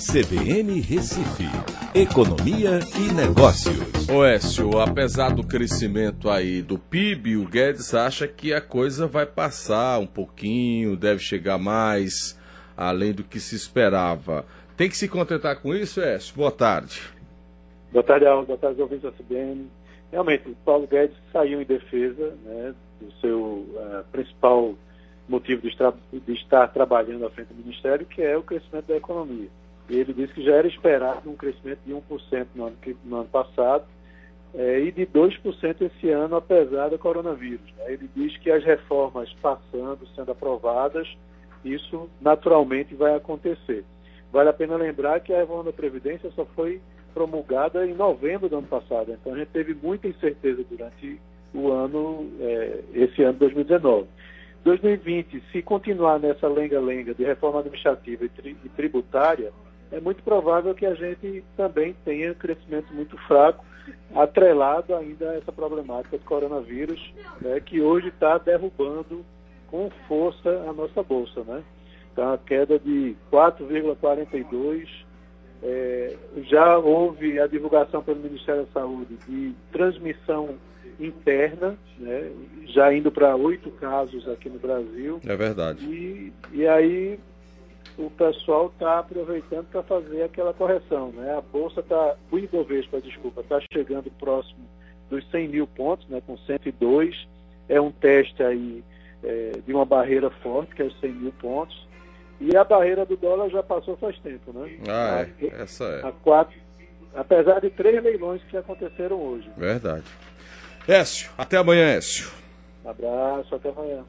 CBN Recife, Economia e Negócios. Oécio, apesar do crescimento aí do PIB, o Guedes acha que a coisa vai passar um pouquinho, deve chegar mais, além do que se esperava. Tem que se contentar com isso, Oécio? Boa tarde. Boa tarde, Aldo. Boa tarde, ouvintes da CBN. Realmente, o Paulo Guedes saiu em defesa né, do seu uh, principal motivo de, de, estar trabalhando à frente do Ministério, que é o crescimento da economia. Ele disse que já era esperado um crescimento de 1% no ano, no ano passado é, e de 2% esse ano, apesar do coronavírus. Né? Ele diz que as reformas passando, sendo aprovadas, isso naturalmente vai acontecer. Vale a pena lembrar que a reforma da Previdência só foi promulgada em novembro do ano passado, então a gente teve muita incerteza durante o ano, é, esse ano 2019. 2020, se continuar nessa lenga-lenga de reforma administrativa e, tri e, tributária, é muito provável que a gente também tenha crescimento muito fraco, atrelado ainda a essa problemática do coronavírus, né, que hoje está derrubando com força a nossa bolsa. Né? Então, a queda de 4,42%. É, já houve a divulgação pelo Ministério da Saúde de transmissão interna, né, já indo para oito casos aqui no Brasil. É verdade. E, e aí o pessoal está aproveitando para fazer aquela correção. Né? A Bolsa está, o Ibovespa, desculpa, está chegando próximo dos 100 mil pontos, né, com 102. É um teste aí é, de uma barreira forte, que é os 100 mil pontos. E a barreira do dólar já passou faz tempo, né? Ah, é. Essa é. A quatro, apesar de três leilões que aconteceram hoje. Verdade. Écio, até amanhã, Écio. Um abraço, até amanhã.